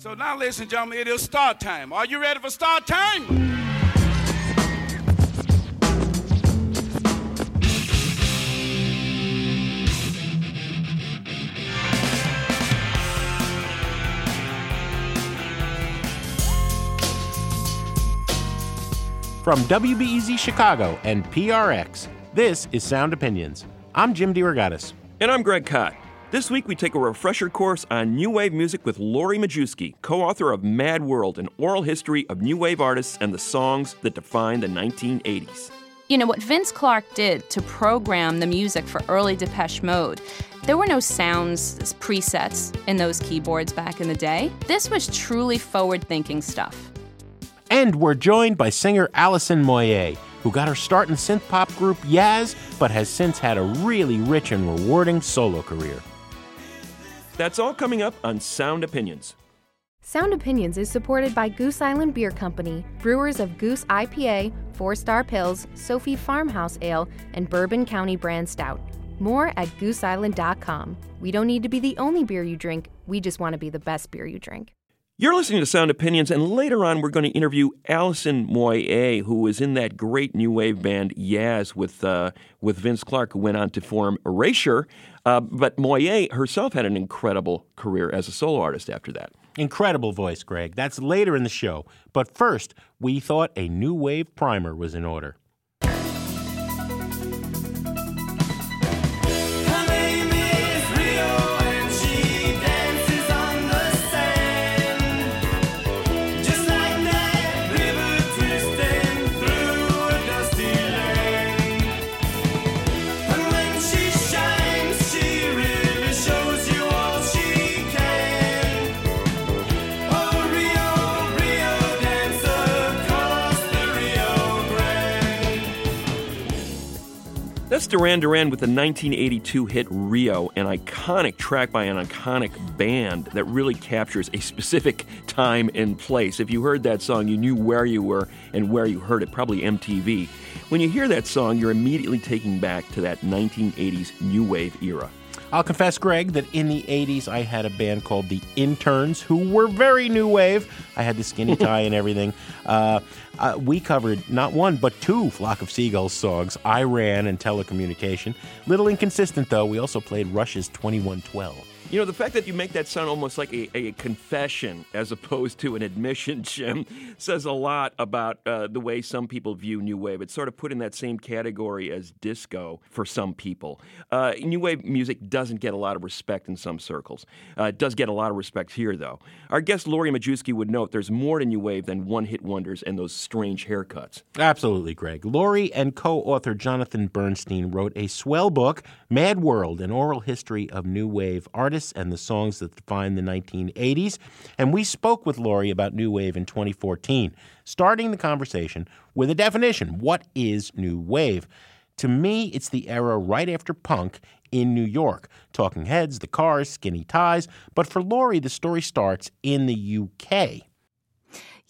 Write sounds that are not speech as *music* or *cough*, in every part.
So now, ladies and gentlemen, it is start time. Are you ready for start time? From WBEZ Chicago and PRX, this is Sound Opinions. I'm Jim DeRogatis. And I'm Greg Kot. This week we take a refresher course on New Wave music with Lori Majewski, co author of Mad World, an oral history of New Wave artists and the songs that define the 1980s. You know, what Vince Clarke did to program the music for early Depeche Mode, there were no sounds, presets in those keyboards back in the day. This was truly forward thinking stuff. And we're joined by singer Alison Moyet, who got her start in synth pop group Yaz, but has since had a really rich and rewarding solo career. That's all coming up on Sound Opinions. Sound Opinions is supported by Goose Island Beer Company, brewers of Goose IPA, Four Star Pils, Sofie Farmhouse Ale, and Bourbon County Brand Stout. More at gooseisland.com. We don't need to be the only beer you drink, we just want to be the best beer you drink. You're listening to Sound Opinions, and later on, we're going to interview Alison Moyet, who was in that great new wave band Yaz with uh, with Vince Clarke, who went on to form Erasure. Uh, but Moyet herself had an incredible career as a solo artist after that. Incredible voice, Greg. That's later in the show. But first, we thought a new wave primer was in order. Duran Duran with the 1982 hit Rio, an iconic track by an iconic band that really captures a specific time and place. If you heard that song, you knew where you were and where you heard it, probably MTV. When you hear that song, you're immediately taken back to that 1980s new wave era. I'll confess, Greg, that in the 80s I had a band called The Interns who were very new wave. I had the skinny *laughs* tie and everything. Uh, uh, we covered not one, but two Flock of Seagulls songs I Ran and Telecommunication. Little inconsistent, though. We also played Rush's 2112. You know, the fact that you make that sound almost like a, a confession as opposed to an admission, *laughs* Jim, says a lot about uh, the way some people view New Wave. It's sort of put in that same category as disco for some people. Uh, New Wave music doesn't get a lot of respect in some circles. Uh, it does get a lot of respect here, though. Our guest, Lori Majewski, would note there's more to New Wave than one hit wonders and those strange haircuts. Absolutely, Greg. Lori and co author Jonathan Bernstein wrote a swell book, Mad World An Oral History of New Wave Artists artists and the songs that define the 1980s. And we spoke with Lori about New Wave in 2014, starting the conversation with a definition. What is New Wave? To me, it's the era right after punk in New York. Talking heads, the cars, skinny ties. But for Lori, the story starts in the UK.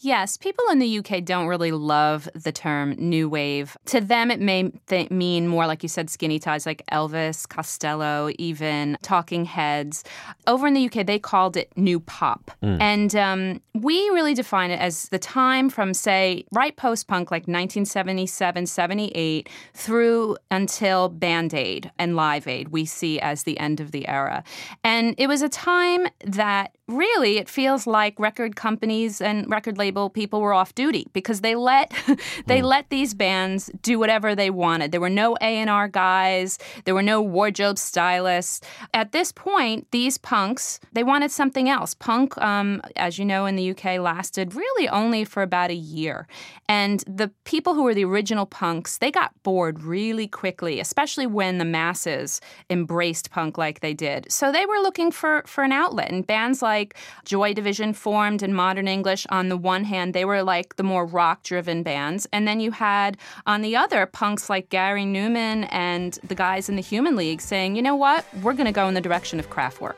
Yes, people in the UK don't really love the term new wave. To them, it may th- mean more, like you said, skinny ties like Elvis, Costello, even Talking Heads. Over in the UK, they called it new pop. Mm. And um, we really define it as the time from, say, right post punk, like 1977, 78, through until Band Aid and Live Aid, we see as the end of the era. And it was a time that really it feels like record companies and record label people were off duty because they let *laughs* they mm. let these bands do whatever they wanted. There were no A&R guys, there were no wardrobe stylists. At this point, these punks, they wanted something else. Punk um, as you know in the UK lasted really only for about a year. And the people who were the original punks, they got bored really quickly, especially when the masses embraced punk like they did. So they were looking for for an outlet and bands like like Joy Division formed in modern English. On the one hand, they were like the more rock driven bands. And then you had on the other punks like Gary Numan and the guys in the Human League saying, you know what, we're going to go in the direction of Kraftwerk.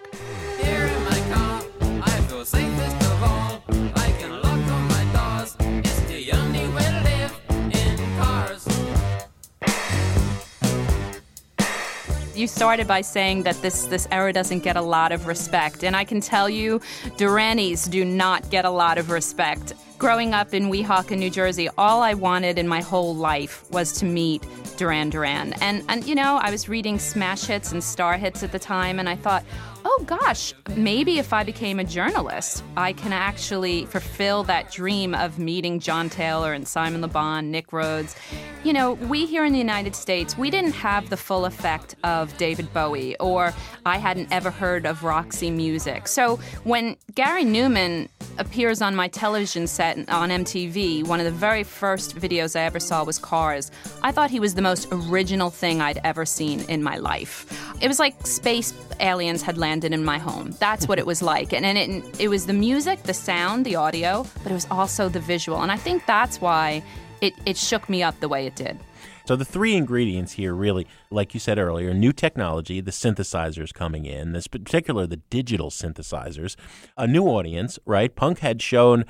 You started by saying that this this era doesn't get a lot of respect, and I can tell you, Duranies do not get a lot of respect. Growing up in Weehawken, New Jersey, all I wanted in my whole life was to meet Duran Duran. And and you know, I was reading smash hits and star hits at the time and I thought, oh gosh, maybe if I became a journalist, I can actually fulfill that dream of meeting John Taylor and Simon Le Bon, Nick Rhodes. You know, we here in the United States, we didn't have the full effect of David Bowie, or I hadn't ever heard of Roxy Music. So when Gary Numan appears on my television set on MTV, one of the very first videos I ever saw was Cars. I thought he was the most original thing I'd ever seen in my life. It was like space aliens had landed in my home. That's what it was like. And, and it, it was the music, the sound, the audio, but it was also the visual. And I think that's why it, it shook me up the way it did. So the three ingredients here really, like you said earlier, new technology, the synthesizers coming in, this particular the digital synthesizers, a new audience, right? Punk had shown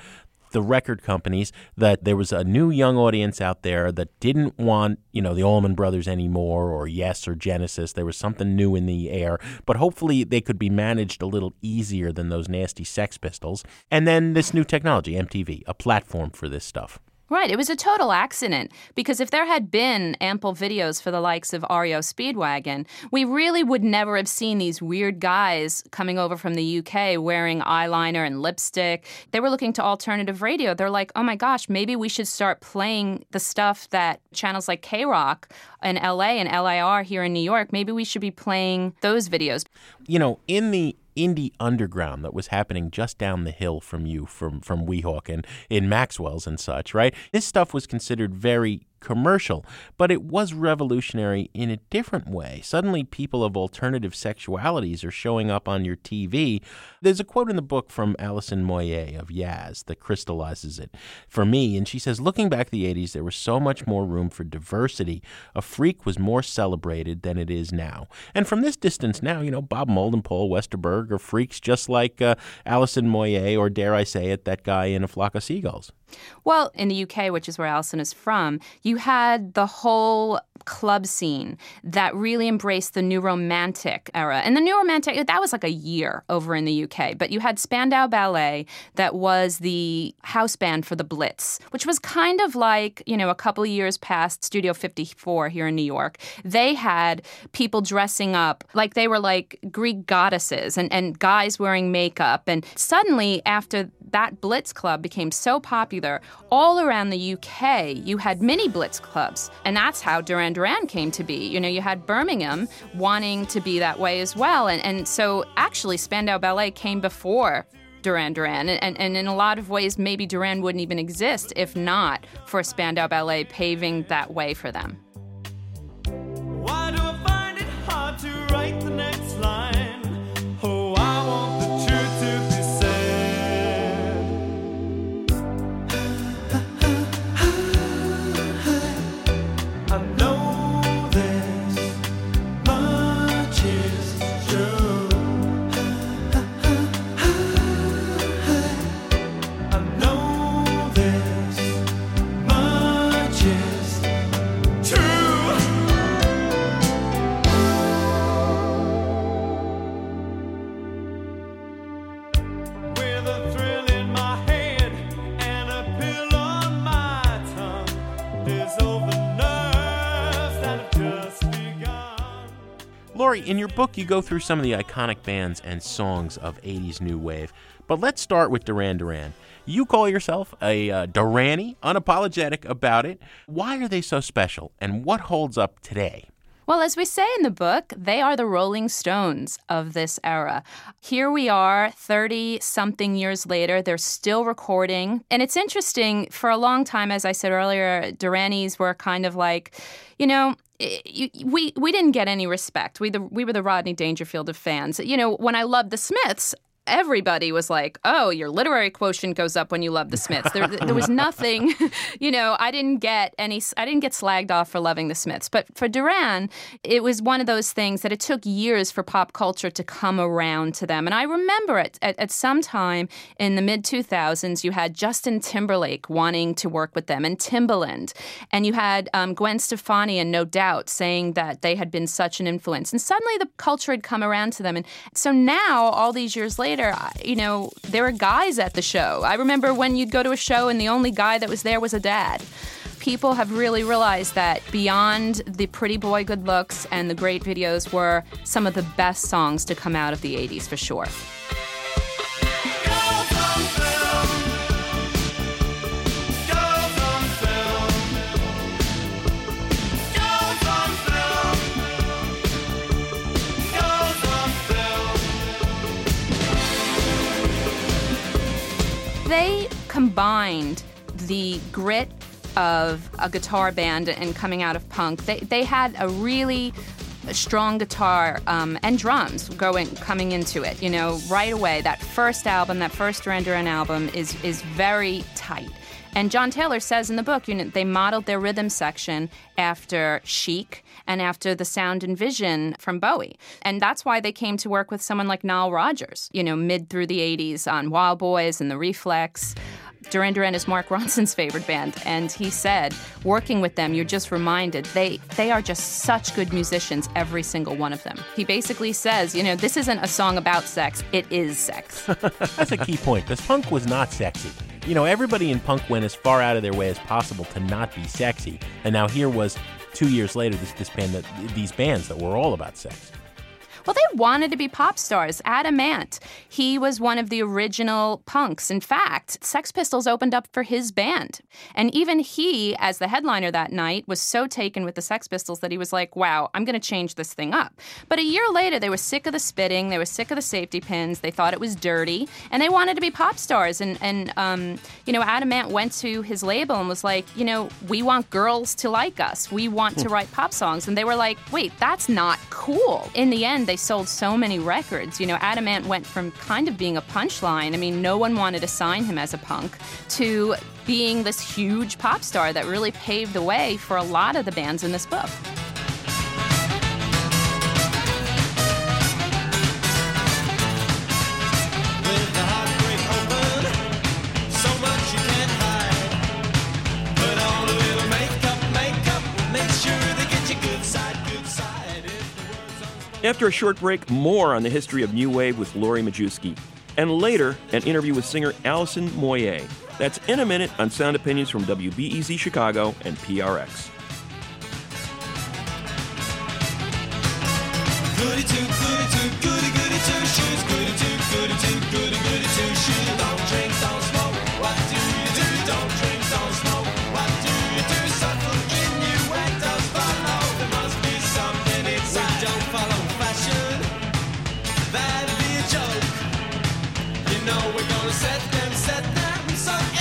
the record companies that there was a new young audience out there that didn't want, you know, the Allman Brothers anymore or Yes or Genesis. There was something new in the air, but hopefully they could be managed a little easier than those nasty Sex Pistols. And then this new technology, MTV, a platform for this stuff. Right. It was a total accident because if there had been ample videos for the likes of REO Speedwagon, we really would never have seen these weird guys coming over from the UK wearing eyeliner and lipstick. They were looking to alternative radio. They're like, oh my gosh, maybe we should start playing the stuff that channels like KROQ in LA and LIR here in New York, maybe we should be playing those videos. You know, in the indie underground that was happening just down the hill from you from from Weehawken in Maxwell's and such, right? This stuff was considered very commercial, but it was revolutionary in a different way. Suddenly, people of alternative sexualities are showing up on your TV. There's a quote in the book from Alison Moyet of Yaz that crystallizes it for me, and she says, Looking back the 80s, there was so much more room for diversity. A freak was more celebrated than it is now. And from this distance now, you know, Bob Paul Westerberg are freaks just like uh, Alison Moyet, or dare I say it, that guy in A Flock of Seagulls. Well, in the UK, which is where Alison is from, you had the whole club scene that really embraced the new romantic era. And the new romantic, that was like a year over in the UK. But you had Spandau Ballet, that was the house band for the Blitz, which was kind of like, you know, a couple years past Studio 54 here in New York. They had people dressing up like they were like Greek goddesses and, and guys wearing makeup. And suddenly, after that Blitz club became so popular, all around the UK, you had mini Blitz clubs. And that's how Duran Duran came to be. You know, you had Birmingham wanting to be that way as well. And, and so actually, Spandau Ballet came before Duran Duran. And, and in a lot of ways, maybe Duran wouldn't even exist if not for Spandau Ballet paving that way for them. Lori, in your book, you go through some of the iconic bands and songs of 80s New Wave. But let's start with Duran Duran. You call yourself a uh, Duranie, unapologetic about it. Why are they so special, and what holds up today? Well, as we say in the book, they are the Rolling Stones of this era. Here we are, 30 something years later, they're still recording. And it's interesting, for a long time, as I said earlier, Duranies were kind of like, you know, we we didn't get any respect. We the we were the Rodney Dangerfield of fans. You know, when I loved the Smiths, everybody was like, "Oh, your literary quotient goes up when you love the Smiths." There, there was *laughs* nothing, *laughs* you know. I didn't get any. I didn't get slagged off for loving the Smiths, but for Duran, it was one of those things that it took years for pop culture to come around to them. And I remember it at, at some time in the mid 2000s, you had Justin Timberlake wanting to work with them, and Timbaland, and you had um, Gwen Stefani and No Doubt saying that they had been such an influence, and suddenly the culture had come around to them, and so now all these years later later, you know, there were guys at the show. I remember when you'd go to a show and the only guy that was there was a dad. People have really realized that beyond the pretty boy good looks and the great videos were some of the best songs to come out of the 80s for sure. They combined the grit of a guitar band and coming out of punk. They, they had a really strong guitar um, and drums going coming into it. You know, right away. That first album, that first Duran album, is is very tight. And John Taylor says in the book, you know, they modeled their rhythm section after Chic and after the sound and vision from Bowie. And that's why they came to work with someone like Nile Rodgers, you know, mid through the 80s on Wild Boys and The Reflex. Duran Duran is Mark *laughs* Ronson's favorite band, and he said, working with them, you're just reminded they they are just such good musicians, every single one of them. He basically says, you know, this isn't a song about sex; it is sex. *laughs* That's a key point because punk was not sexy. You know, everybody in punk went as far out of their way as possible to not be sexy, and now here was two years later this this band that these bands that were all about sex. Well, they wanted to be pop stars. Adam Ant, he was one of the original punks. In fact, Sex Pistols opened up for his band. And even he, as the headliner that night, was so taken with the Sex Pistols that he was like, wow, I'm going to change this thing up. But a year later, they were sick of the spitting, they were sick of the safety pins, they thought it was dirty, and they wanted to be pop stars. And, and um, you know, Adam Ant went to his label and was like, you know, we want girls to like us. We want to hmm. write pop songs. And they were like, wait, that's not cool. In the end, they sold so many records. You know, Adam Ant went from kind of being a punchline. I mean, no one wanted to sign him as a punk to being this huge pop star that really paved the way for a lot of the bands in this book. After a short break, more on the history of New Wave with Lori Majewski. And later, an interview with singer Alison Moyet. That's in a minute on Sound Opinions from WBEZ Chicago and PRX. 32, 32, 32. Know we're gonna set them, set them so everyone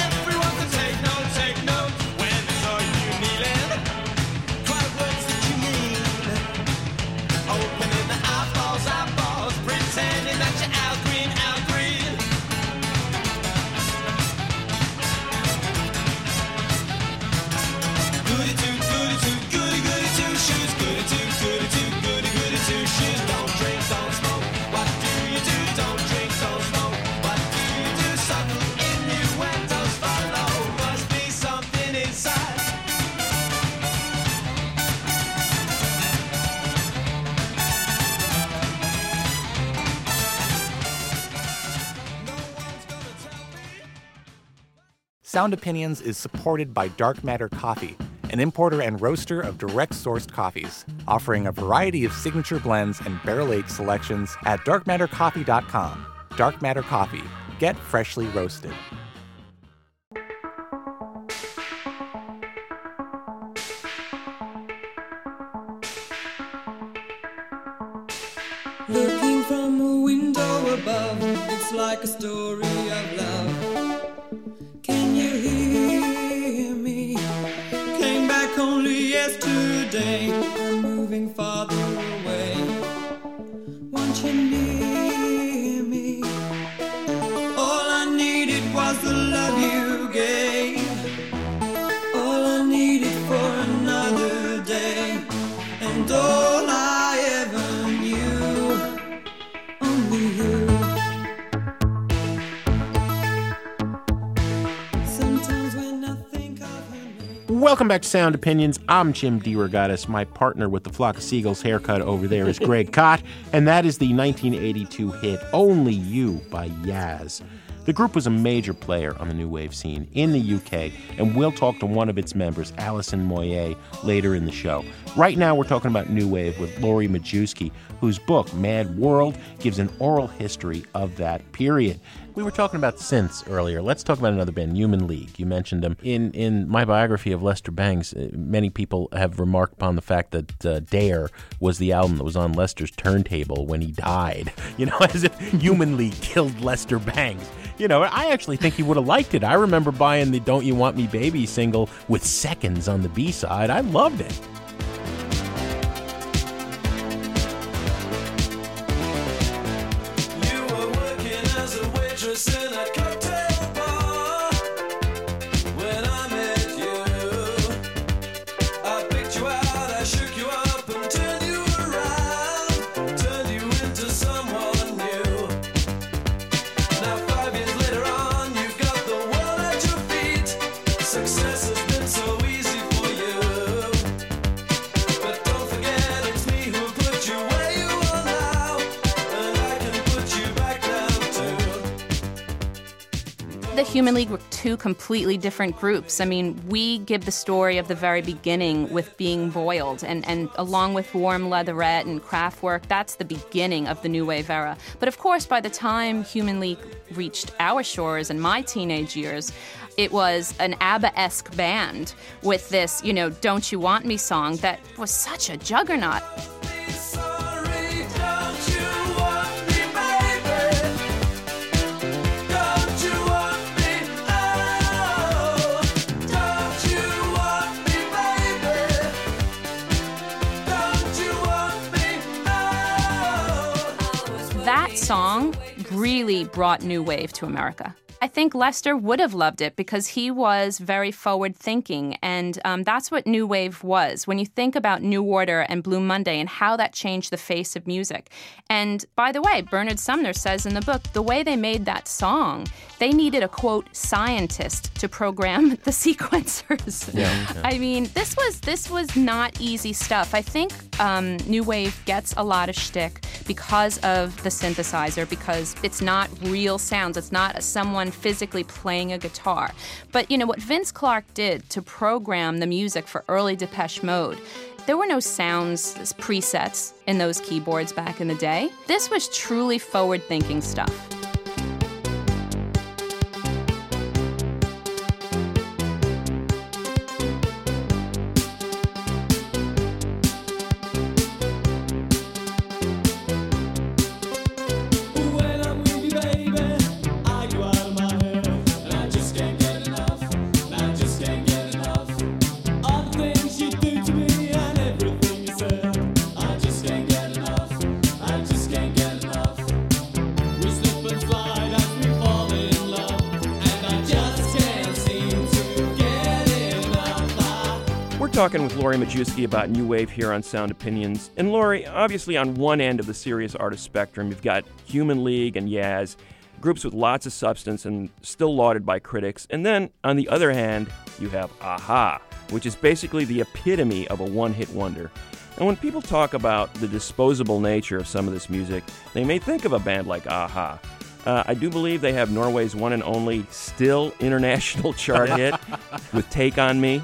Sound Opinions is supported by Dark Matter Coffee, an importer and roaster of direct sourced coffees, offering a variety of signature blends and barrel aged selections at darkmattercoffee.com. Dark Matter Coffee. Get freshly roasted. Looking from a window above, it's like a story of love. Yesterday. Moving farther Welcome back to Sound Opinions. I'm Jim DeRogatis. My partner with the Flock of Seagulls haircut over there is Greg *laughs* Kot, and that is the 1982 hit Only You by Yaz. The group was a major player on the new wave scene in the UK, and we'll talk to one of its members, Alison Moyet, later in the show. Right now, we're talking about new wave with Lori Majewski, whose book, Mad World, gives an oral history of that period. We were talking about synths earlier. Let's talk about another band, Human League. You mentioned them. In in my biography of Lester Bangs, uh, many people have remarked upon the fact that uh, Dare was the album that was on Lester's turntable when he died. *laughs* You know, *laughs* as if Human League killed Lester Bangs. You know, I actually think he would have liked it. I remember buying the Don't You Want Me Baby single with seconds on the B side. I loved it. Human League were two completely different groups. I mean, we give the story of the very beginning with being boiled, and, and along with Warm Leatherette and Kraftwerk, that's the beginning of the New Wave era. But of course, by the time Human League reached our shores in my teenage years, it was an ABBA esque band with this, you know, Don't You Want Me song that was such a juggernaut. Song really brought new wave to America. I think Lester would have loved it because he was very forward thinking, and um, that's what New Wave was. When you think about New Order and Blue Monday and how that changed the face of music. And by the way, Bernard Sumner says in the book the way they made that song, they needed a quote scientist to program *laughs* the sequencers. I mean, this was this was not easy stuff. I think um, New Wave gets a lot of shtick because of the synthesizer, because it's not real sounds. It's not someone physically playing a guitar. But you know what Vince Clarke did to program the music for early Depeche Mode. There were no sounds presets in those keyboards back in the day. This was truly forward thinking stuff. Talking with Lori Majewski about New Wave here on Sound Opinions. And Lori, obviously, on one end of the serious artist spectrum, you've got Human League and Yaz, groups with lots of substance and still lauded by critics. And then, on the other hand, you have a-ha, which is basically the epitome of a one hit wonder. And when people talk about the disposable nature of some of this music, they may think of a band like a-ha. Uh, I do believe they have Norway's one and only still international *laughs* chart hit with Take On Me.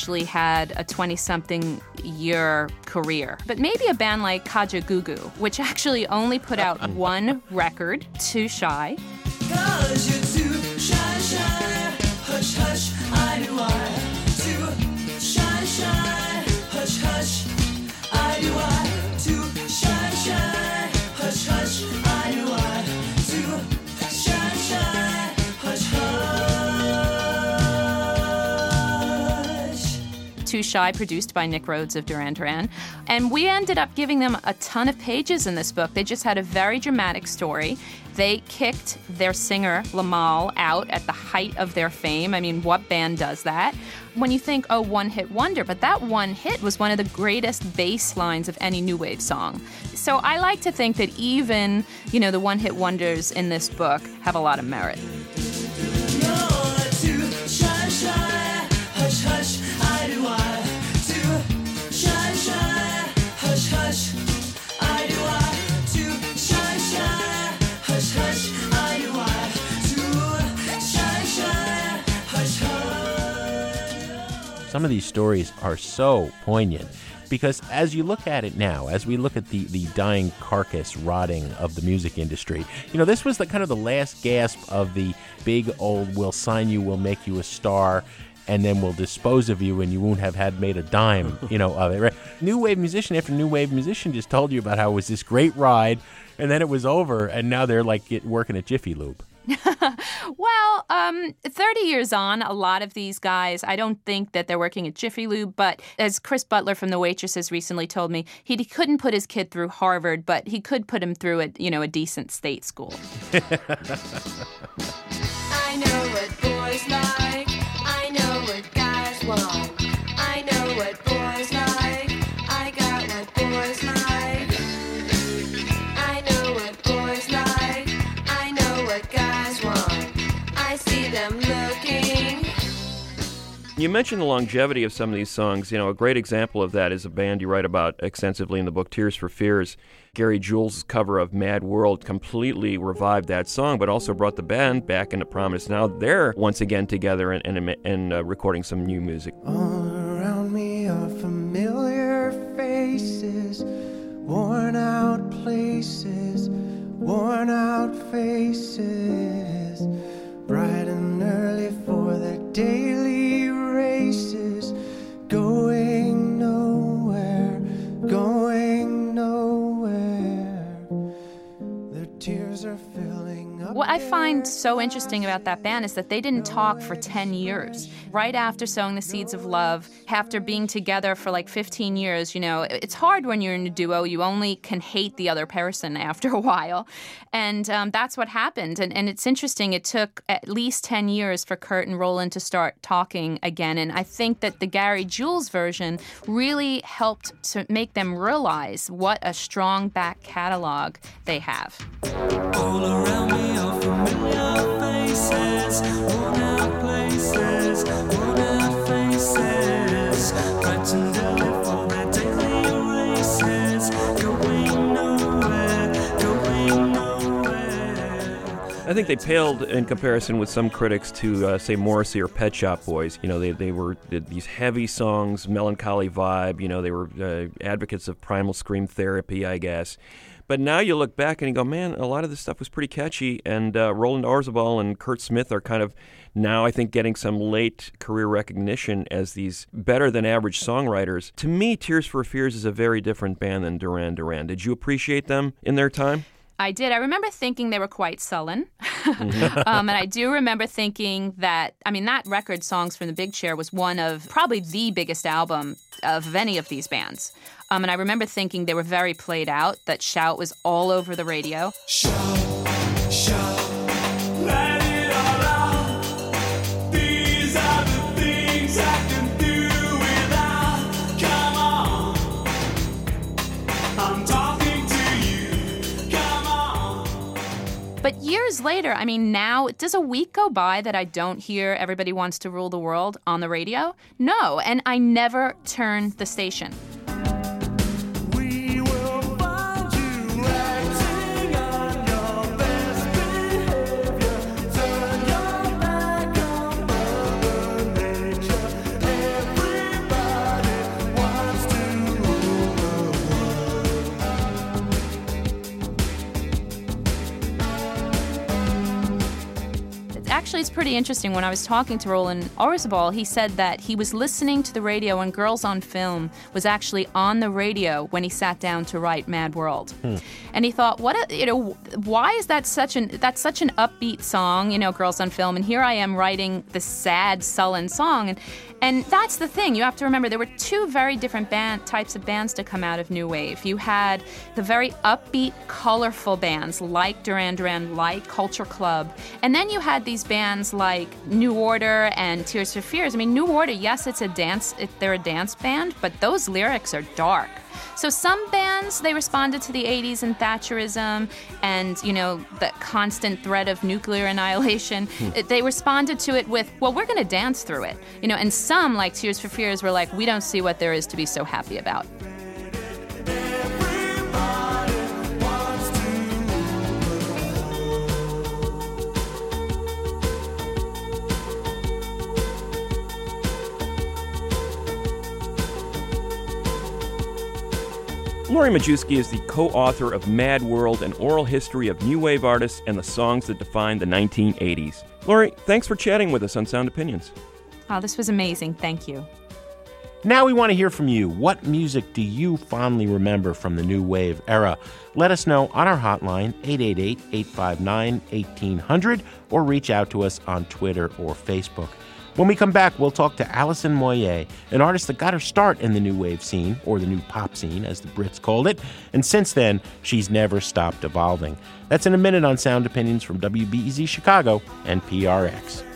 Actually had a 20 something year career. But maybe a band like Kajagoogoo, which actually only put out *laughs* one record, Too Shy. Cause you're too shy, Too Shy, produced by Nick Rhodes of Duran Duran. And we ended up giving them a ton of pages in this book. They just had a very dramatic story. They kicked their singer, Limahl, out at the height of their fame. I mean, what band does that? When you think, oh, one hit wonder, but that one hit was one of the greatest bass lines of any new wave song. So I like to think that even, you know, the one hit wonders in this book have a lot of merit. Some of these stories are so poignant because as you look at it now, as we look at the, the dying carcass rotting of the music industry, you know, this was the kind of the last gasp of the big old we'll sign you, we'll make you a star, and then we'll dispose of you and you won't have had made a dime, you know, of it. Right? New wave musician after new wave musician just told you about how it was this great ride and then it was over and now they're like get, working at Jiffy Lube. *laughs* Well, um, 30 years on, a lot of these guys, I don't think that they're working at Jiffy Lube, but as Chris Butler from The Waitresses recently told me, he, he couldn't put his kid through Harvard, but he could put him through a, you know, a decent state school. *laughs* I know what boys like. I know what guys want. I know what You mentioned the longevity of some of these songs. You know, a great example of that is a band you write about extensively in the book, Tears for Fears. Gary Jules' cover of Mad World completely revived that song, but also brought the band back into prominence. Now they're once again together and, and, and uh, recording some new music. All around me are familiar faces, worn out places, worn out faces, Find so interesting about that band is that they didn't talk for 10 years. Right after sowing the seeds of love, after being together for like 15 years, you know, it's hard when you're in a duo. You only can hate the other person *laughs* after a while. And um, that's what happened. And, and it's interesting, it took at least 10 years for Curt and Roland to start talking again. And I think that the Gary Jules version really helped to make them realize what a strong back catalog they have. I think they paled in comparison with some critics to, uh, say, Morrissey or Pet Shop Boys. You know, they, they were th- these heavy songs, melancholy vibe. You know, they were uh, advocates of primal scream therapy, I guess. But now you look back and you go, man, a lot of this stuff was pretty catchy. And uh, Roland Orzabal and Curt Smith are kind of now, I think, getting some late career recognition as these better than average songwriters. To me, Tears for Fears is a very different band than Duran Duran. Did you appreciate them in their time? I did. I remember thinking they were quite sullen. *laughs* um, and I do remember thinking that, I mean, that record, Songs from the Big Chair, was one of probably the biggest album of any of these bands. Um, and I remember thinking they were very played out, that Shout was all over the radio. Shout, shout, years later, I mean, now, does a week go by that I don't hear Everybody Wants to Rule the World on the radio? No. And I never turn the station. Was pretty interesting. When I was talking to Roland Orzabal, he said that he was listening to the radio and Girls on Film was actually on the radio when he sat down to write Mad World. Hmm. And he thought, what a, you know, why is that such an that's such an upbeat song, you know, Girls on Film, and here I am writing this sad, sullen song and and that's the thing. You have to remember there were two very different band types of bands to come out of new wave. You had the very upbeat, colorful bands like Duran Duran, like Culture Club, and then you had these bands like New Order and Tears for Fears. I mean, New Order, yes, it's a dance, it, they're a dance band, but those lyrics are dark. So some bands they responded to the 80s and Thatcherism and you know the constant threat of nuclear annihilation. Hmm. It- They responded to it with, "Well, we're going to dance through it." You know, and some like Tears for Fears were like, "We don't see what there is to be so happy about." Lori Majewski is the co author of Mad World, an oral history of new wave artists and the songs that defined the 1980s. Lori, thanks for chatting with us on Sound Opinions. Oh, this was amazing. Thank you. Now we want to hear from you. What music do you fondly remember from the new wave era? Let us know on our hotline, 888 859 1800, or reach out to us on Twitter or Facebook. When we come back, we'll talk to Alison Moyet, an artist that got her start in the new wave scene, or the new pop scene, as the Brits called it, and since then, she's never stopped evolving. That's in a minute on Sound Opinions from WBEZ Chicago and PRX.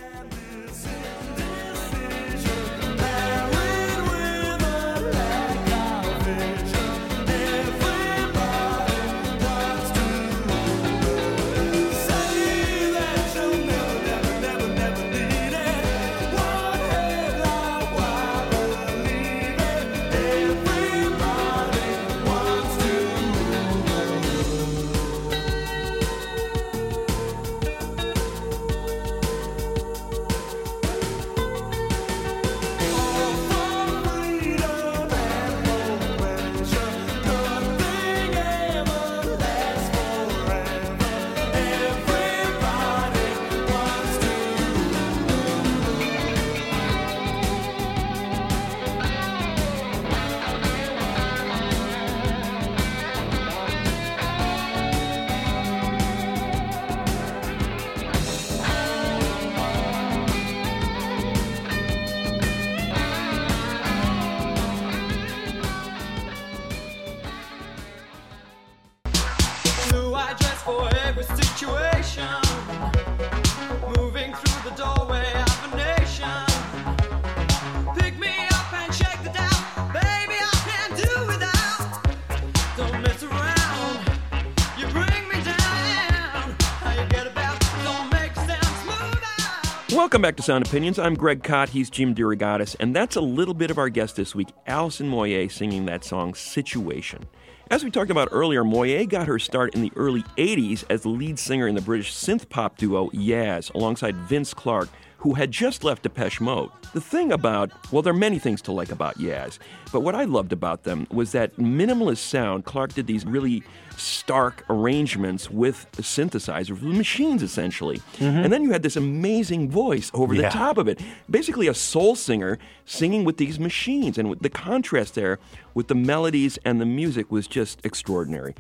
Welcome back to Sound Opinions. I'm Greg Kot. He's Jim DeRogatis. And that's a little bit of our guest this week, Alison Moyet, singing that song, Situation. As we talked about earlier, Moyet got her start in the early 80s as the lead singer in the British synth pop duo Yaz, alongside Vince Clarke, who had just left Depeche Mode. The thing about, well, there are many things to like about Yaz, but what I loved about them was that minimalist sound. Clarke did these really stark arrangements with synthesizers, with machines essentially. Mm-hmm. And then you had this amazing voice over the top of it. Basically, a soul singer singing with these machines. And the contrast there with the melodies and the music was just extraordinary.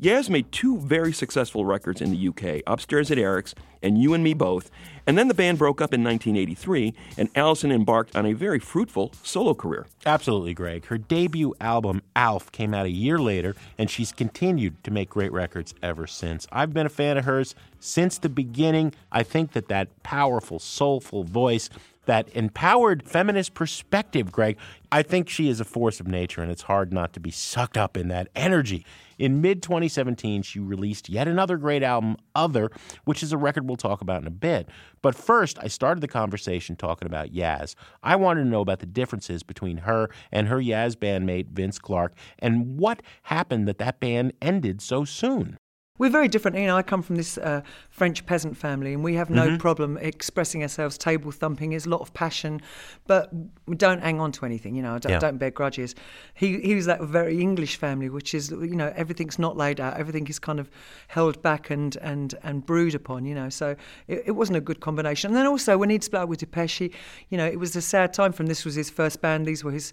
Yaz made two very successful records in the UK Upstairs at Eric's and You and Me Both. And then the band broke up in 1983, and Alison embarked on a very fruitful solo career. Absolutely, Greg. Her debut album, Alf, came out a year later, and she's continued to make great records ever since. I've been a fan of hers since the beginning. I think that that powerful, soulful voice, that empowered feminist perspective, Greg, I think she is a force of nature, and it's hard not to be sucked up in that energy. In mid 2017, she released yet another great album, Other, which is a record we'll talk about in a bit. But first, I started the conversation talking about Yaz. I wanted to know about the differences between her and her Yaz bandmate, Vince Clarke, and what happened that that band ended so soon. We're very different. You know, I come from this uh, French peasant family, and we have no problem expressing ourselves, table thumping. is a lot of passion, but we don't hang on to anything. You know, don't, Yeah. don't bear grudges. He he was that very English family, which is you know everything's not laid out, everything is kind of held back and and and brewed upon. You know, so it, it wasn't a good combination. And then also when he'd split up with Depeche, he, you know, it was a sad time for him. This was his first band. These were his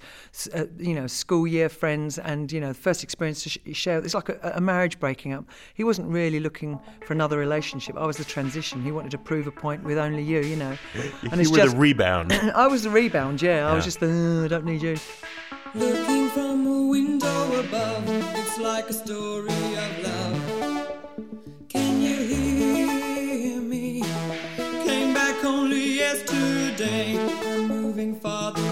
uh, you know school year friends, and you know first experience to sh- share. It's like a, a marriage breaking up. He wasn't really looking for another relationship. I was the transition. He wanted to prove a point with only you. You know, *laughs* and you were the rebound. *clears throat* I was the rebound, yeah. I was just the, "Uh, I don't need you. Looking from a window above, it's like a story of love. Can you hear me? Came back only yesterday. Moving farther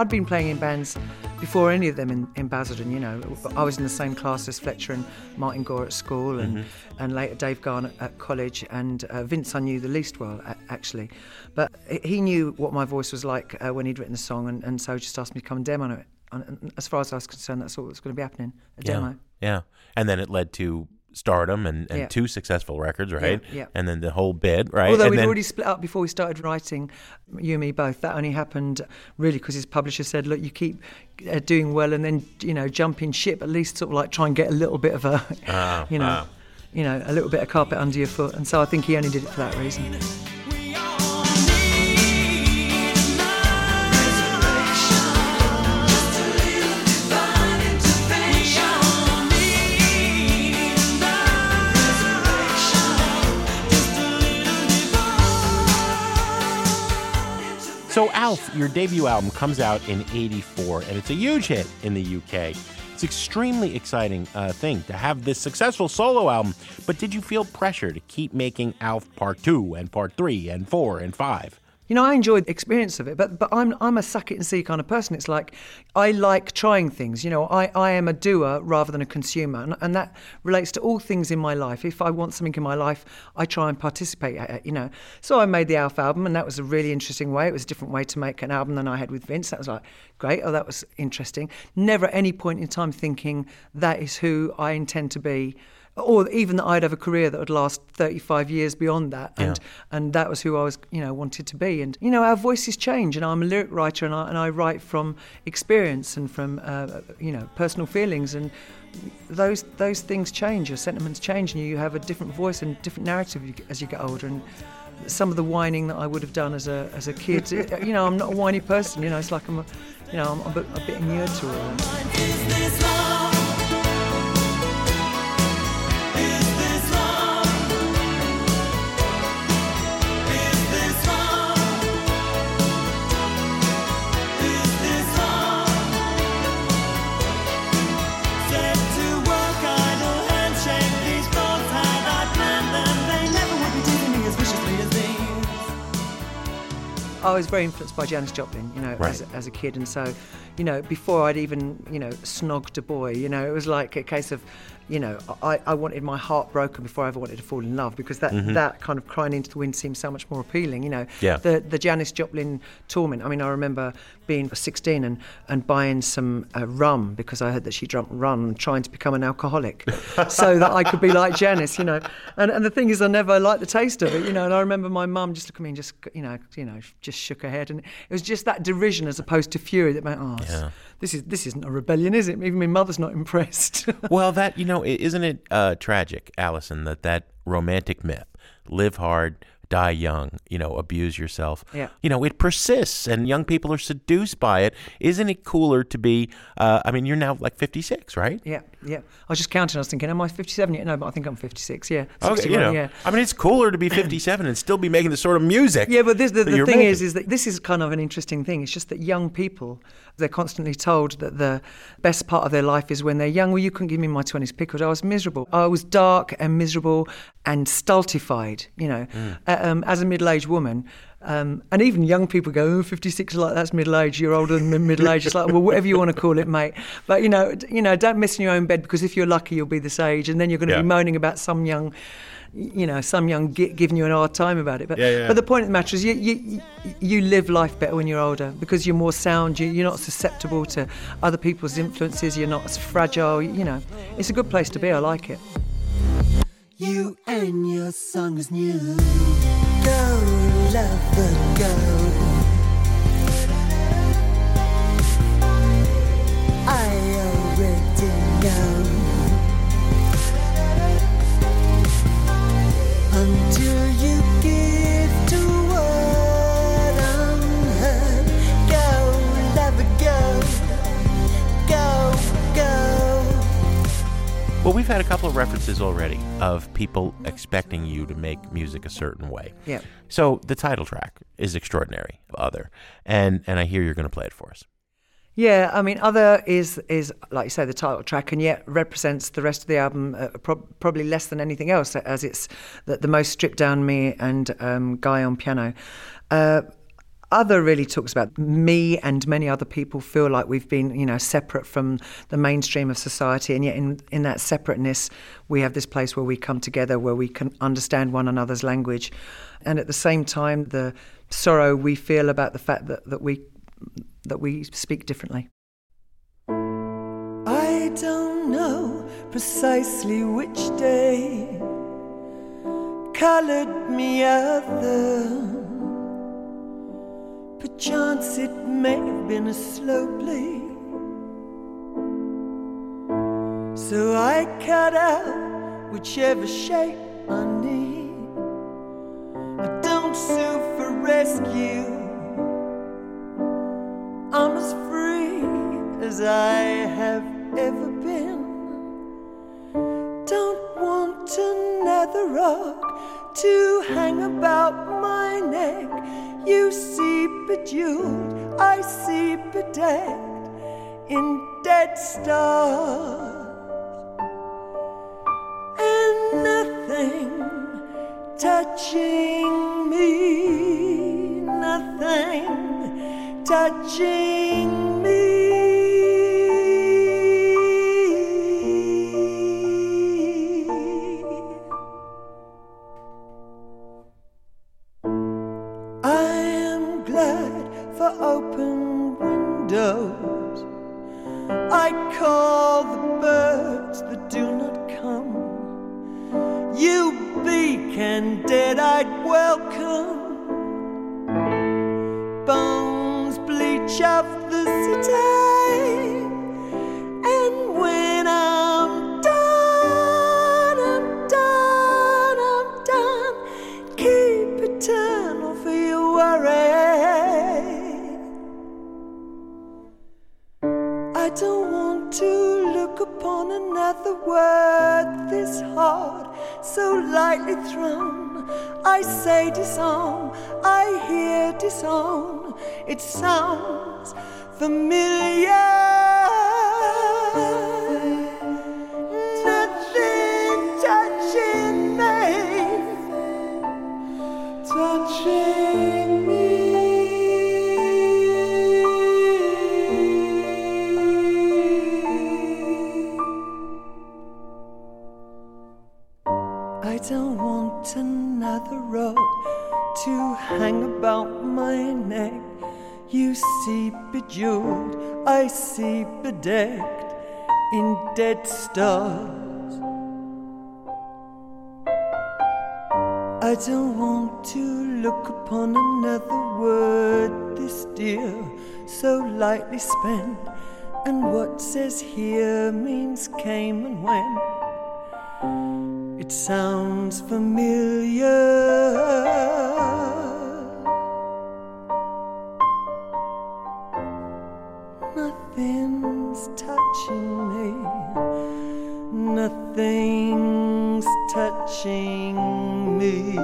I'd been playing in bands before any of them in, in Basildon, you know. I was in the same class as Fletcher and Martin Gore at school, and, and later Dave Gahan at college, and uh, Vince I knew the least well, actually. But he- knew what my voice was like uh, when he'd written the song, and, and so just asked me to come and demo it. And, and as far as I was concerned, that's all that was going to be happening, a Yeah. demo. Yeah. And then it led to stardom and, and Yeah. two successful records, right? yeah. And then the whole bit, right? Although and we'd then, already split up before we started writing, you and me both. That only happened really because his publisher said, "Look, you keep uh, doing well, and then you know jump in ship. At least sort of like try and get a little bit of a, Ah, *laughs* you know, ah. you know, a little bit of carpet under your foot." And so I think he only did it for that reason. Your debut album comes out in 84, and it's a huge hit in the UK. It's extremely exciting uh, thing to have this successful solo album, but did you feel pressure to keep making Alf Part 2 and Part 3 and 4 and 5? You know, I enjoyed the experience of it, but but I'm I'm a suck it and see kind of person. It's like I like trying things. You know, I, I am a doer rather than a consumer, and, and that relates to all things in my life. If I want something in my life, I try and participate at it. You know, so I made the Alf album, and that was a really interesting way. It was a different way to make an album than I had with Vince. That was like great. Oh, that was interesting. Never at any point in time thinking that is who I intend to be or even that I'd have a career that would last 35 years beyond that, and and that was who I was, you know, wanted to be. And you know, our voices change, and I'm a lyric writer, and I and I write from experience and from uh, you know personal feelings, and those those things change. Your sentiments change, and you have a different voice and different narrative as you get older. And some of the whining that I would have done as a as a kid, *laughs* you know, I'm not a whiny person. You know, it's like I'm, a, you know, I'm a bit, a bit inured to all that. I was very influenced by Janis Joplin, you know, Right. as, as a kid, and so, you know, before I'd even, you know, snogged a boy, you know, it was like a case of, you know, I, I wanted my heart broken before I ever wanted to fall in love because that that kind of crying into the wind seemed so much more appealing, you know. Yeah. The the Janis Joplin torment. I mean, I remember being 16 and and buying some uh, rum because I heard that she drank rum and trying to become an alcoholic, *laughs* so that I could be like Janis, you know. And and the thing is, I never liked the taste of it, you know. And I remember my mum just looking at me and just, you know, you know, just shook her head, and it was just that derision as opposed to fury that meant, oh, Yeah. This is this isn't a rebellion, is it? Even my mother's not *laughs* impressed. well, that you know, isn't it uh, tragic, Alison, that that romantic myth, live hard, die young, you know, abuse yourself. Yeah. You know, it persists, and young people are seduced by it. Isn't it cooler to be? Uh, I mean, you're now like 56, right? yeah, yeah. I was just counting. I was thinking, am I 57 yet? No, but I think I'm 56. Yeah, Okay, you know, yeah. I mean, it's cooler to be *clears throat* 57 and still be making the sort of music. Yeah, but this, the, the thing making. is, is that this is kind of an interesting thing. It's just that young people, they're constantly told that the best part of their life is when they're young. Well, you couldn't give me my 20s pickled. I was miserable. I was dark and miserable and stultified, you know. Mm. Uh, um, as a middle-aged woman, um, and even young people go, "Oh, 56 like that's middle-aged. You're older than middle-aged." It's like, well, whatever you want to call it, mate. But you know, you know, don't miss in your own bed because if you're lucky, you'll be this age, and then you're going to Yeah. be moaning about some young. You know, some young gi- giving you an hard time about it, but Yeah, yeah. but the point of the matter is, you, you you- you live life better when you're older because you're more sound. You, you're not susceptible to other people's influences. You're not as fragile. You know, it's a good place to be. I like it. You and your song is new. Go, lover, go. We've had a couple of references already of people expecting you to make music a certain way. Yeah. So the title track is extraordinary, other, and and I hear you're going to play it for us. Yeah, I mean, other is is like you say the title track, and yet represents the rest of the album uh, prob probably less than anything else, as it's the, the most stripped down me and um, guy on piano. Uh, other really talks about me and many other people feel like we've been, you know, separate from the mainstream of society, and yet in in that separateness, we have this place where we come together, where we can understand one another's language, and at the same time, the sorrow we feel about the fact that that we that we speak differently. I don't know precisely which day colored me other. Perchance it may have been a slow bleed. So I cut out whichever shape I need. I don't sue for rescue. I'm as free as I have ever been. Don't want another rock to hang about my neck. You see bejeweled, I see bedecked in dead stars. And nothing touching me, nothing touching me. Open windows. I call the birds that do not come. You beak and dead-eyed welcome. Bones bleach of the city. Word this hard, so lightly thrown. I say disown, I hear disown. It sounds familiar. Dead stars. I don't want to look upon another word this dear, so lightly spent. And what says here means came and went. It sounds familiar. Nothing's touching me.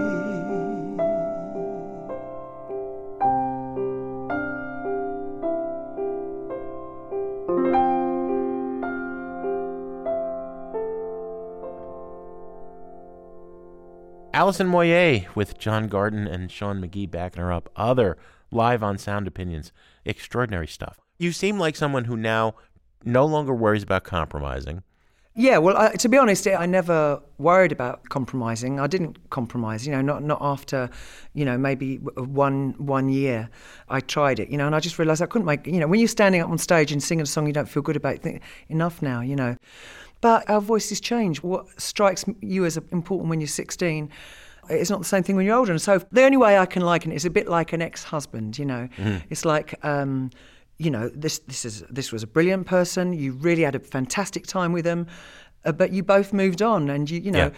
Alison Moyet with John Garden and Sean McGee backing her up. Other live on Sound Opinions. Extraordinary stuff. You seem like someone who now no longer worries about compromising. Yeah, well, I, to be honest, I never worried about compromising. I didn't compromise, you know, not not after, you know, maybe one one year. I tried it, you know, and I just realised I couldn't make, you know, when you're standing up on stage and singing a song you don't feel good about, think enough now, you know. But our voices change. What strikes you as important when you're 16 it's not the same thing when you're older. And so the only way I can liken it is a bit like an ex-husband. You know, it's like. Um, you know, this this is this was a brilliant person. You really had a fantastic time with them, uh, but you both moved on, and you you know,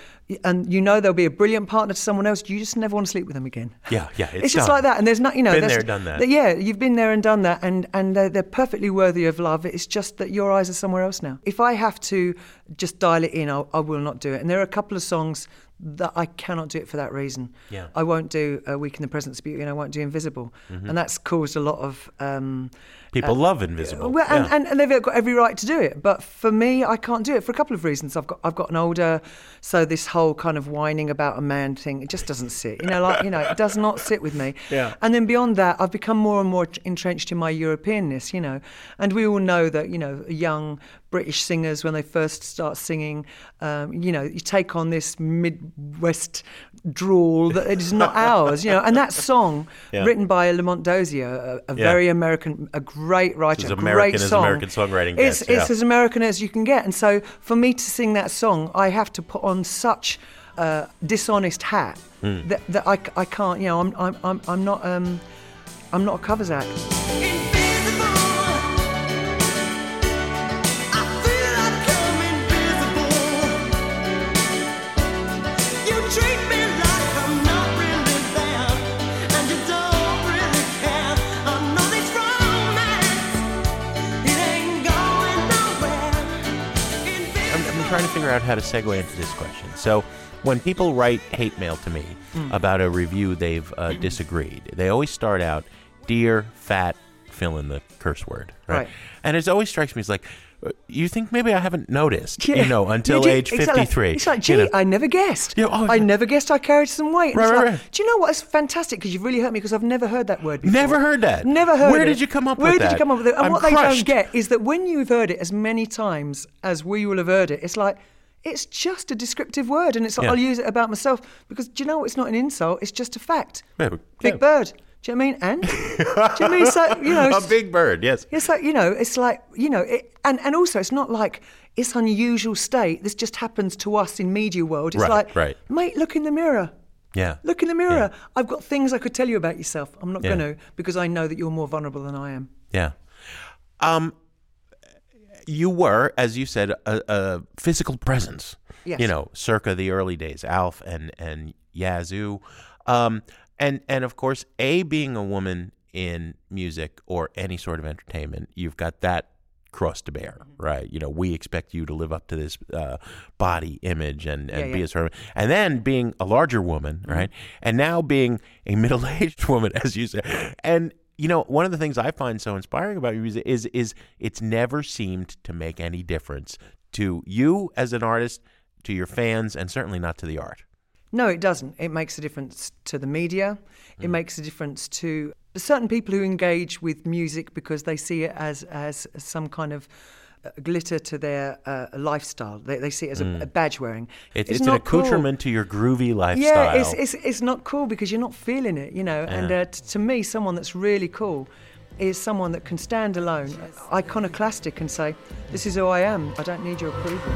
and you know they'll be a brilliant partner to someone else. You just never want to sleep with them again. Yeah, yeah, it's just like that. And there's not, you know, Been there, done that. Yeah, you've been there and done that, and and they're, they're perfectly worthy of love. It's just that your eyes are somewhere else now. If I have to just dial it in, I'll, I will not do it. And there are a couple of songs that I cannot do it for that reason. Yeah. I won't do a weak in the presence of beauty, and I won't do invisible, and that's caused a lot of. Um, People love Invisible. well, and, Yeah. and, and they've got every right to do it. But for me, I can't do it for a couple of reasons. I've got I've gotten older, so this whole kind of whining about a man thing it just doesn't sit. You know, like you know, it does not sit with me. Yeah. And then beyond that, I've become more and more entrenched in my Europeanness. You know, and we all know that you know young British singers when they first start singing, um, you know, you take on this Midwest drawl that it is not *laughs* ours. You know, and that song Yeah. written by Lamont Dozier, a, a Yeah. very American, a great writer, as American great as song. American songwriting It's, gets, it's yeah. as American as you can get. And so for me to sing that song, I have to put on such a dishonest hat Hmm. that, that I, I can't, you know, I'm, I'm, I'm, I'm not, um, I'm not a covers act. Trying to figure out how to segue into this question. So, when people write hate mail to me Hmm. about a review they've uh, disagreed, they always start out, "Dear fat," fill in the curse word, right? Right. And it always strikes me as like, you think maybe I haven't noticed, Yeah. you know, until Yeah, age gee, exactly. 53. It's like, you know. I never guessed. Yeah, oh, I never guessed I carried some weight. Right, right, like, right. Do you know what? It's fantastic because you've really hurt me because I've never heard that word before. Never heard that. Never heard Where it. did you come up Where with did you come up with it? And I'm what they crushed. don't get is that when you've heard it as many times as we will have heard it, it's like, it's just a descriptive word. And it's like, Yeah. I'll use it about myself because do you know what? It's not an insult, it's just a fact. Big bird. Do you know what I mean? And? do you know what I mean? So, you know, *laughs* a big bird, yes. it's like you know, it's like you know, it, and and also it's not like it's unusual state. This just happens to us in media world. It's Right, like, right. mate, look in the mirror. Yeah. Look in the mirror. I've got things I could tell you about yourself. I'm not Yeah. going to because I know that you're more vulnerable than I am. Yeah. Um, you were, as you said, a, a physical presence. Yes. You know, circa the early days, Alf and and Yazoo, um, and and of course, a being a woman in music or any sort of entertainment, you've got that cross to bear, Mm-hmm. right? You know, we expect you to live up to this uh, body image and, and Yeah, be yeah. a sort of, and then being a larger woman, Mm-hmm. right? And now being a *laughs* middle aged woman, as you said, and you know, one of the things I find so inspiring about your music is is it's never seemed to make any difference to you as an artist, to your fans, and certainly not to the art. No, it doesn't. It makes a difference to the media. Mm. It makes a difference to certain people who engage with music because they see it as as some kind of uh, glitter to their uh, lifestyle. They, they see it as a, a badge wearing. Mm. It's, it's, an not cool. accoutrement to your groovy lifestyle. Yeah, it's, it's it's not cool because you're not feeling it, you know. And uh, t- to me, someone that's really cool is someone that can stand alone, iconoclastic, and say, "This is who I am. I don't need your approval."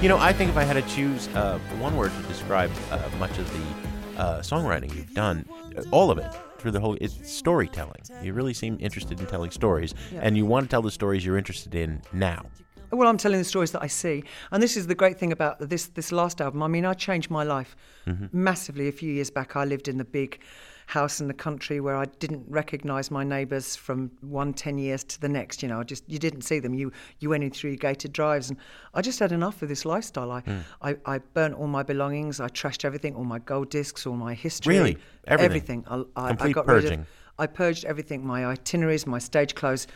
You know, I think if I had to choose uh, one word to describe uh, much of the uh, songwriting you've done, uh, all of it through the whole, it's storytelling. You really seem interested in telling stories, and you want to tell the stories you're interested in now. Well, I'm telling the stories that I see, and this is the great thing about this this last album. I mean, I changed my life massively a few years back. I lived in the big house in the country where I didn't recognise my neighbours from one ten years to the next. You know, I just you didn't see them. You you went in through gated drives, and I just had enough of this lifestyle. I hmm. I, I burnt all my belongings. I trashed everything, all my gold discs, all my history, Really? Everything? I, I, I Complete got rid purging. of. I purged everything, my itineraries, my stage clothes.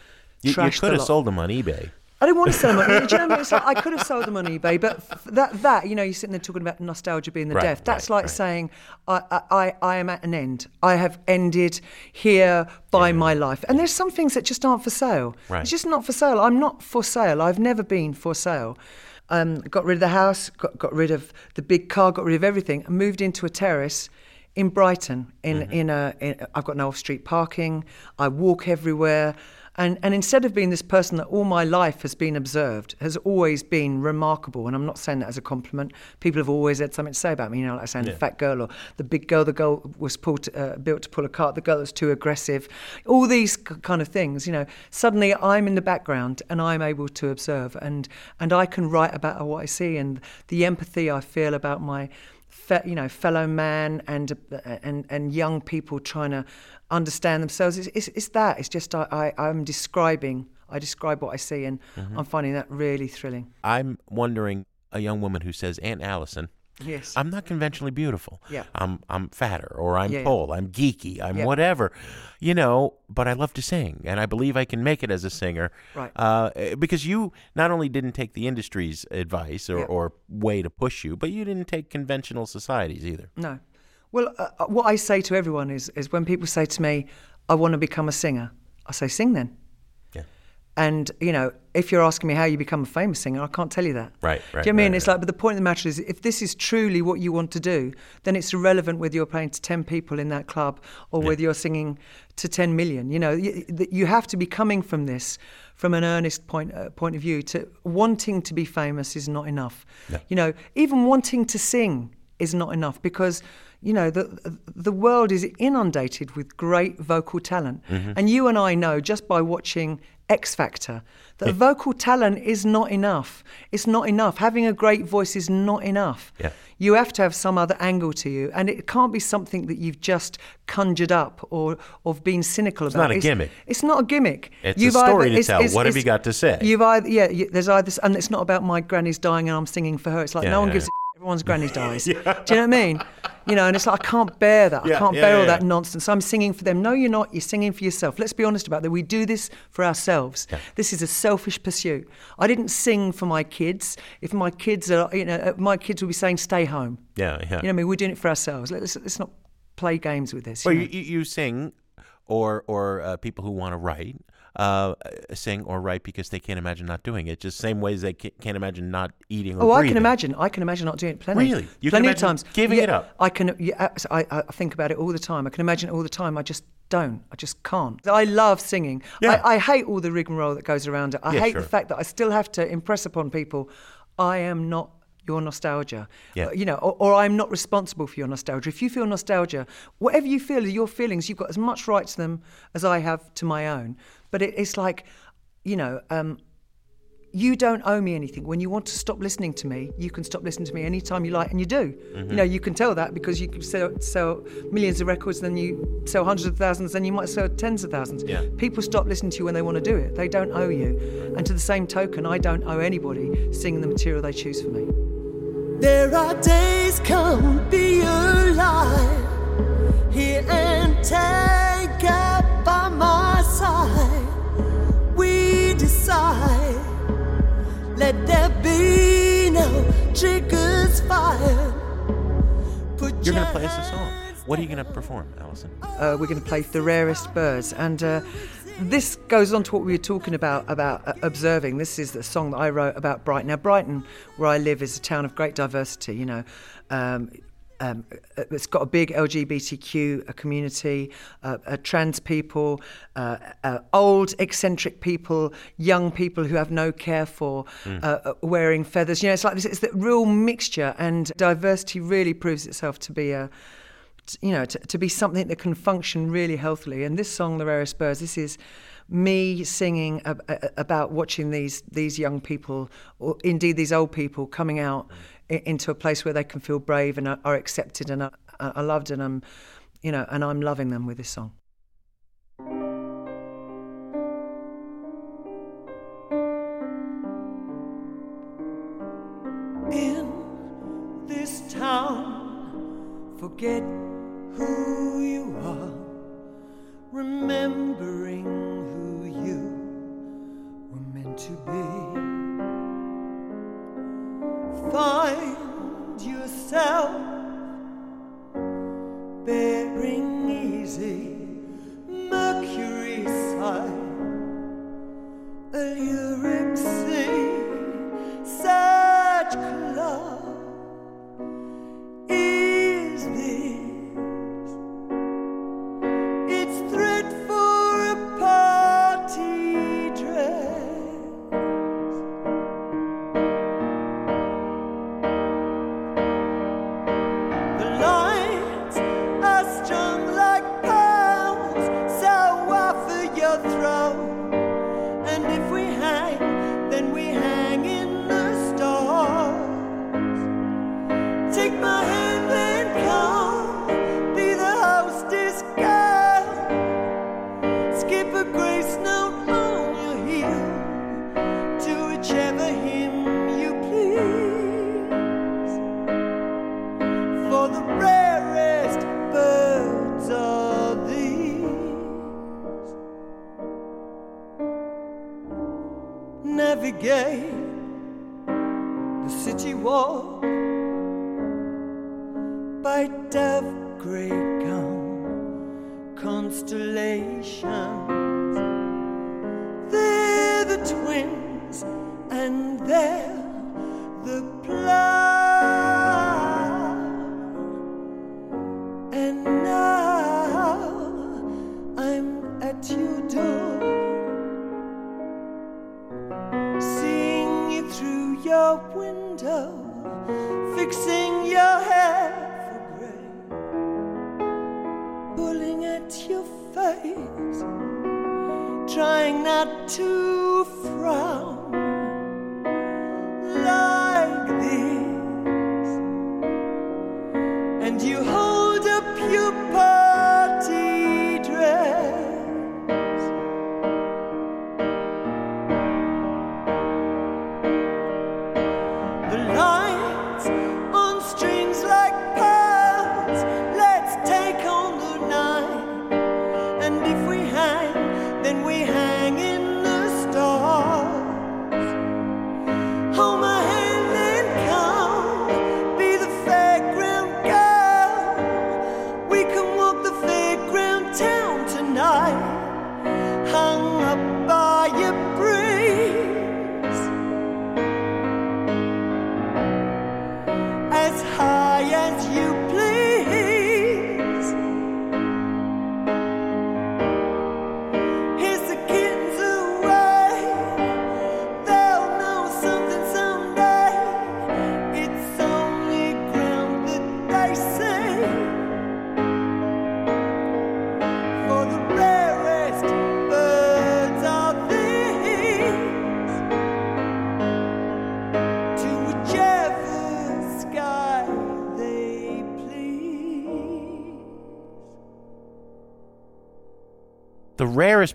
You, you could have lot. sold them on eBay. I didn't want to sell them. On, you know what I mean? It's like I could have sold them on eBay, but that that you know, you're sitting there talking about nostalgia being the Right, death. That's right, like right. saying I, I I am at an end. I have ended here by my life. And there's some things that just aren't for sale. Right. It's just not for sale. I'm not for sale. I've never been for sale. Um, got rid of the house. Got got rid of the big car. Got rid of everything. And moved into a terrace in Brighton. In Mm-hmm. in a in, I've got no off street parking. I walk everywhere. And, and instead of being this person that all my life has been observed, has always been remarkable, and I'm not saying that as a compliment. People have always had something to say about me, you know, like saying the fat girl or the big girl, the girl was pulled, uh, built to pull a cart, the girl that's too aggressive, all these k- kind of things. You know, suddenly I'm in the background and I'm able to observe, and and I can write about what I see and the empathy I feel about my fe- you know fellow man and and and young people trying to understand themselves. It's, it's, it's that. It's just I, I i'm describing i describe what i see and mm-hmm. i'm finding that really thrilling. I'm wondering a young woman who says, Aunt Alison, yes I'm not conventionally beautiful. Yeah. I'm I'm fatter or I'm Yeah, yeah. tall, I'm geeky, I'm Yeah. whatever. You know, but I love to sing and I believe I can make it as a singer. Right. Uh, eh, because you not only didn't take the industry's advice or, Yeah. or way to push you, but you didn't take conventional societies either. no well uh, uh, what i say to everyone is is when people say to me i want to become a singer i say sing then Yeah. And you know, if you're asking me how you become a famous singer, I can't tell you that. Right, right, Do you know what I mean? right, It's like, but the point of the matter is, if this is truly what you want to do, then it's irrelevant whether you're playing to ten people in that club or whether you're singing to ten million. You know, you, you have to be coming from this from an earnest point uh, point of view. To wanting to be famous is not enough. You know, even wanting to sing is not enough because you know the the world is inundated with great vocal talent Mm-hmm. and you and I know just by watching X Factor that vocal talent is not enough it's not enough having a great voice is not enough Yeah. you have to have some other angle to you and it can't be something that you've just conjured up or or been cynical It's about It's not a gimmick. it's not a gimmick It's a story to tell. What have you got to say? you've either yeah there's either and it's not about my granny's dying and I'm singing for her it's like Yeah, no one gives yeah. a everyone's granny dies. *laughs* Do you know what I mean? You know, and it's like I can't bear that. Yeah, I can't yeah, bear all yeah. that nonsense. I'm singing for them. No, you're not. You're singing for yourself. Let's be honest about that. We do this for ourselves. This is a selfish pursuit. I didn't sing for my kids. If my kids are, you know, uh, my kids will be saying, "Stay home." Yeah, yeah. You know what I mean? We're doing it for ourselves. Let's, let's not play games with this. Well, you you, know? you, you sing, or or uh, people who want to write uh, sing or write because they can't imagine not doing it. Just same ways they can't imagine not eating or Oh, I can imagine. I can imagine not doing it plenty. Really? You can plenty of times. giving Yeah, it up? I can. Yeah, I, I think about it all the time. I can imagine it all the time. I just don't. I just can't. I love singing. Yeah. I, I hate all the rigmarole that goes around it. I Yeah, hate sure. the fact that I still have to impress upon people, I am not your nostalgia. Yeah. Uh, You know, or, or I'm not responsible for your nostalgia. If you feel nostalgia, whatever you feel are your feelings, you've got as much right to them as I have to my own. But it, it's like, you know, um, you don't owe me anything. When you want to stop listening to me, you can stop listening to me anytime you like, and you do. Mm-hmm. You know, you can tell that because you can sell, sell millions of records, then you sell hundreds of thousands, then you might sell tens of thousands. Yeah. People stop listening to you when they want to do it. They don't owe you. And to the same token, I don't owe anybody singing the material they choose for me. There are days come be alive here and take up by my let there be no triggers fired. Put You're going to play us a song. What are you going to perform, Alison? uh, we're going to play the rarest birds and uh, this goes on to what we were talking about about uh, observing this is the song that i wrote about brighton now brighton where i live is a town of great diversity you know um, um, uh, it's got a big LGBTQ uh, community, uh, uh, trans people, uh, uh, old eccentric people, young people who have no care for uh, wearing feathers. You know, it's like this. It's the real mixture, and diversity really proves itself to be a you know, to, to be something that can function really healthily. And this song, The Rarest Birds, this is me singing ab- about watching these these young people, or indeed these old people, coming out i- into a place where they can feel brave and are, accepted and are, loved and um, you know, and I'm loving them with this song. In this town, forget who you are, remembering who you were meant to be. Find yourself bearing easy, Mercury side, a lyric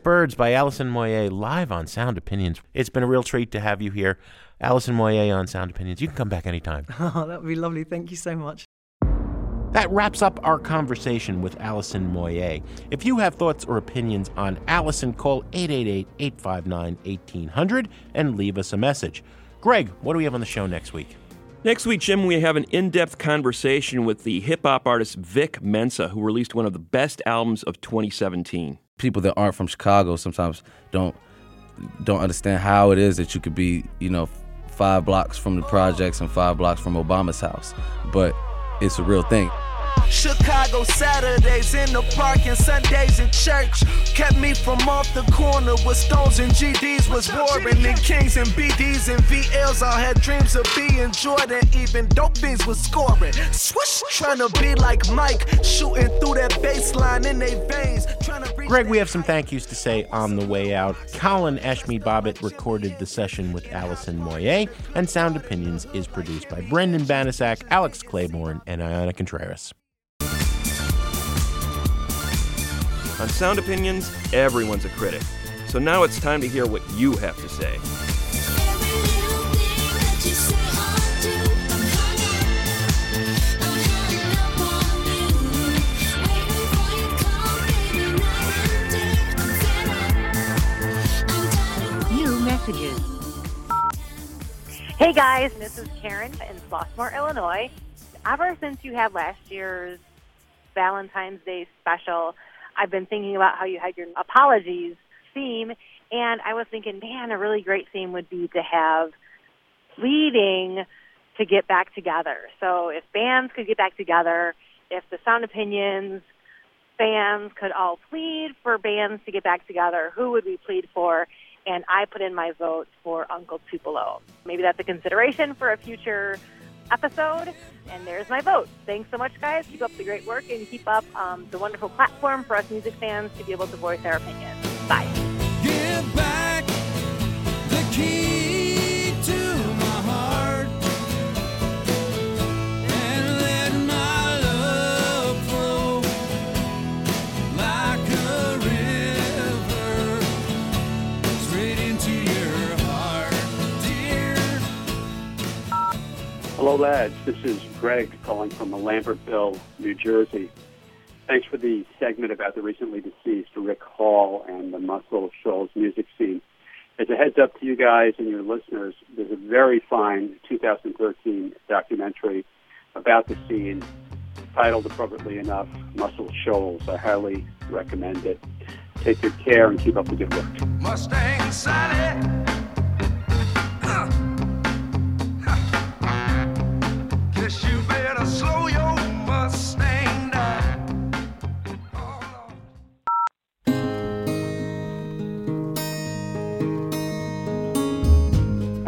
Birds by Alison Moyet live on Sound Opinions. It's been a real treat to have you here. Alison Moyet on Sound Opinions. You can come back anytime. *laughs* Oh, that would be lovely. Thank you so much. That wraps up our conversation with Alison Moyet. If you have thoughts or opinions on Alison, call 888 859 1800 and leave us a message. Greg, what do we have on the show next week? Next week, Jim, we have an in depth conversation with the hip hop artist Vic Mensa, who released one of the best albums of 2017. People that aren't from Chicago sometimes don't don't understand how it is that you could be, you know, five blocks from the projects and five blocks from Obama's house. But it's a real thing. Chicago Saturdays in the park and Sundays in church kept me from off the corner with stones and GDs was warring and Kings and BDs and VLs. I had dreams of being Jordan, even dope fiends was scoring. Swish, trying to be like Mike, shooting through that baseline in their veins. Trying to Greg, we have some thank yous to say on the way out. Colin Ashmead Bobbitt recorded the session with Alison Moyet, and Sound Opinions is produced by Brendan Banaszak, Alex Claiborne, and Ayana Contreras. On Sound Opinions, everyone's a critic. So now it's time to hear what you have to say. New messages. Hey guys, this is Karen in Flossmoor, Illinois. Ever since you had last year's Valentine's Day special, I've been thinking about how you had your apologies theme, and I was thinking, man, a really great theme would be to have leading to get back together. So if bands could get back together, if the Sound Opinions fans could all plead for bands to get back together, who would we plead for? And I put in my vote for Uncle Tupelo. Maybe that's a consideration for a future episode. And there's my vote. Thanks so much, guys. Keep up the great work and keep up um, the wonderful platform for us music fans to be able to voice our opinions. Bye. Hello, lads. This is Greg calling from Lambertville, New Jersey. Thanks for the segment about the recently deceased Rick Hall and the Muscle Shoals music scene. As a heads up to you guys and your listeners, there's a very fine 2013 documentary about the scene titled appropriately enough, Muscle Shoals. I highly recommend it. Take good care and keep up the good work. Mustang Sally. Hi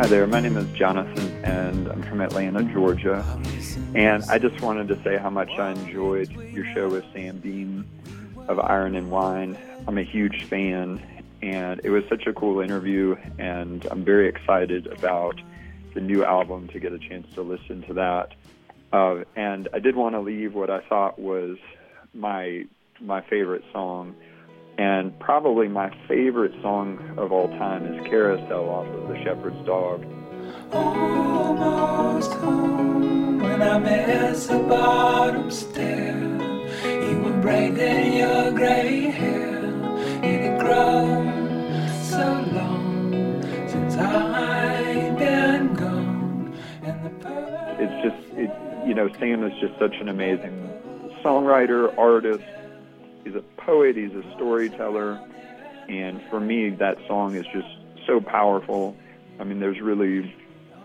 there, my name is Jonathan, and I'm from Atlanta, Georgia. And I just wanted to say how much I enjoyed your show with Sam Beam of Iron and Wine. I'm a huge fan, and it was such a cool interview, and I'm very excited about the new album to get a chance to listen to that. Uh, and I did want to leave what I thought was my my favorite song, and probably my favorite song of all time is Carousel off of The Shepherd's Dog. Almost home when I miss the bottom stair. You were braiding your gray hair. It had grown so long since I'd you know Sam is just such an amazing songwriter, artist. He's a poet. He's a storyteller, and for me, that song is just so powerful. I mean, there's really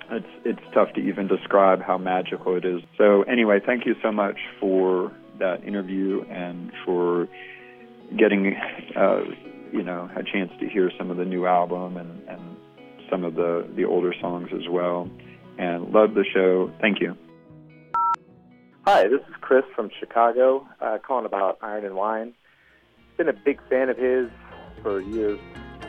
it's it's tough to even describe how magical it is. So anyway, thank you so much for that interview and for getting uh, you know a chance to hear some of the new album and, and some of the the older songs as well. And love the show. Thank you. Hi, this is Chris from Chicago, uh, calling about Iron and Wine. Been a big fan of his for years.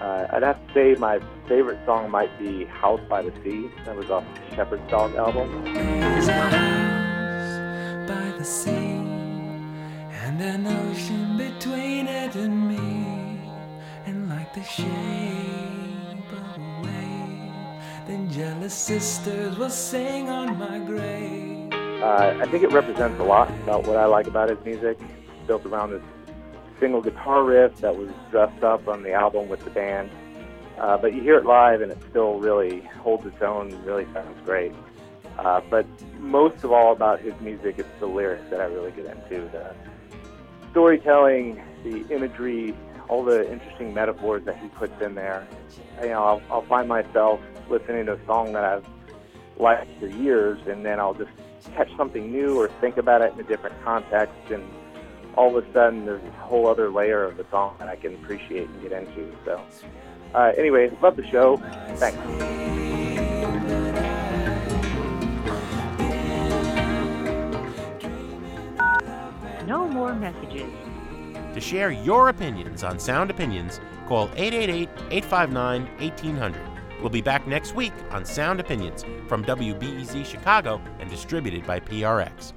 Uh, I'd have to say my favorite song might be House by the Sea. That was off the Shepherd's Dog album. There's a house by the sea and an ocean between it and me. And like the shape of a wave, then jealous sisters will sing on my grave. Uh, I think it represents a lot about what I like about his music. It's built around this single guitar riff that was dressed up on the album with the band. Uh, but you hear it live and it still really holds its own, really sounds great. Uh, but most of all about his music, it's the lyrics that I really get into. The storytelling, the imagery, all the interesting metaphors that he puts in there. You know, I'll, I'll find myself listening to a song that I've liked for years, and then I'll just catch something new or think about it in a different context, and all of a sudden there's this whole other layer of the song that I can appreciate and get into. So, uh, anyway, love the show. Thanks. No more messages. To share your opinions on Sound Opinions, call 888 859 1800. We'll be back next week on Sound Opinions from WBEZ Chicago and distributed by PRX.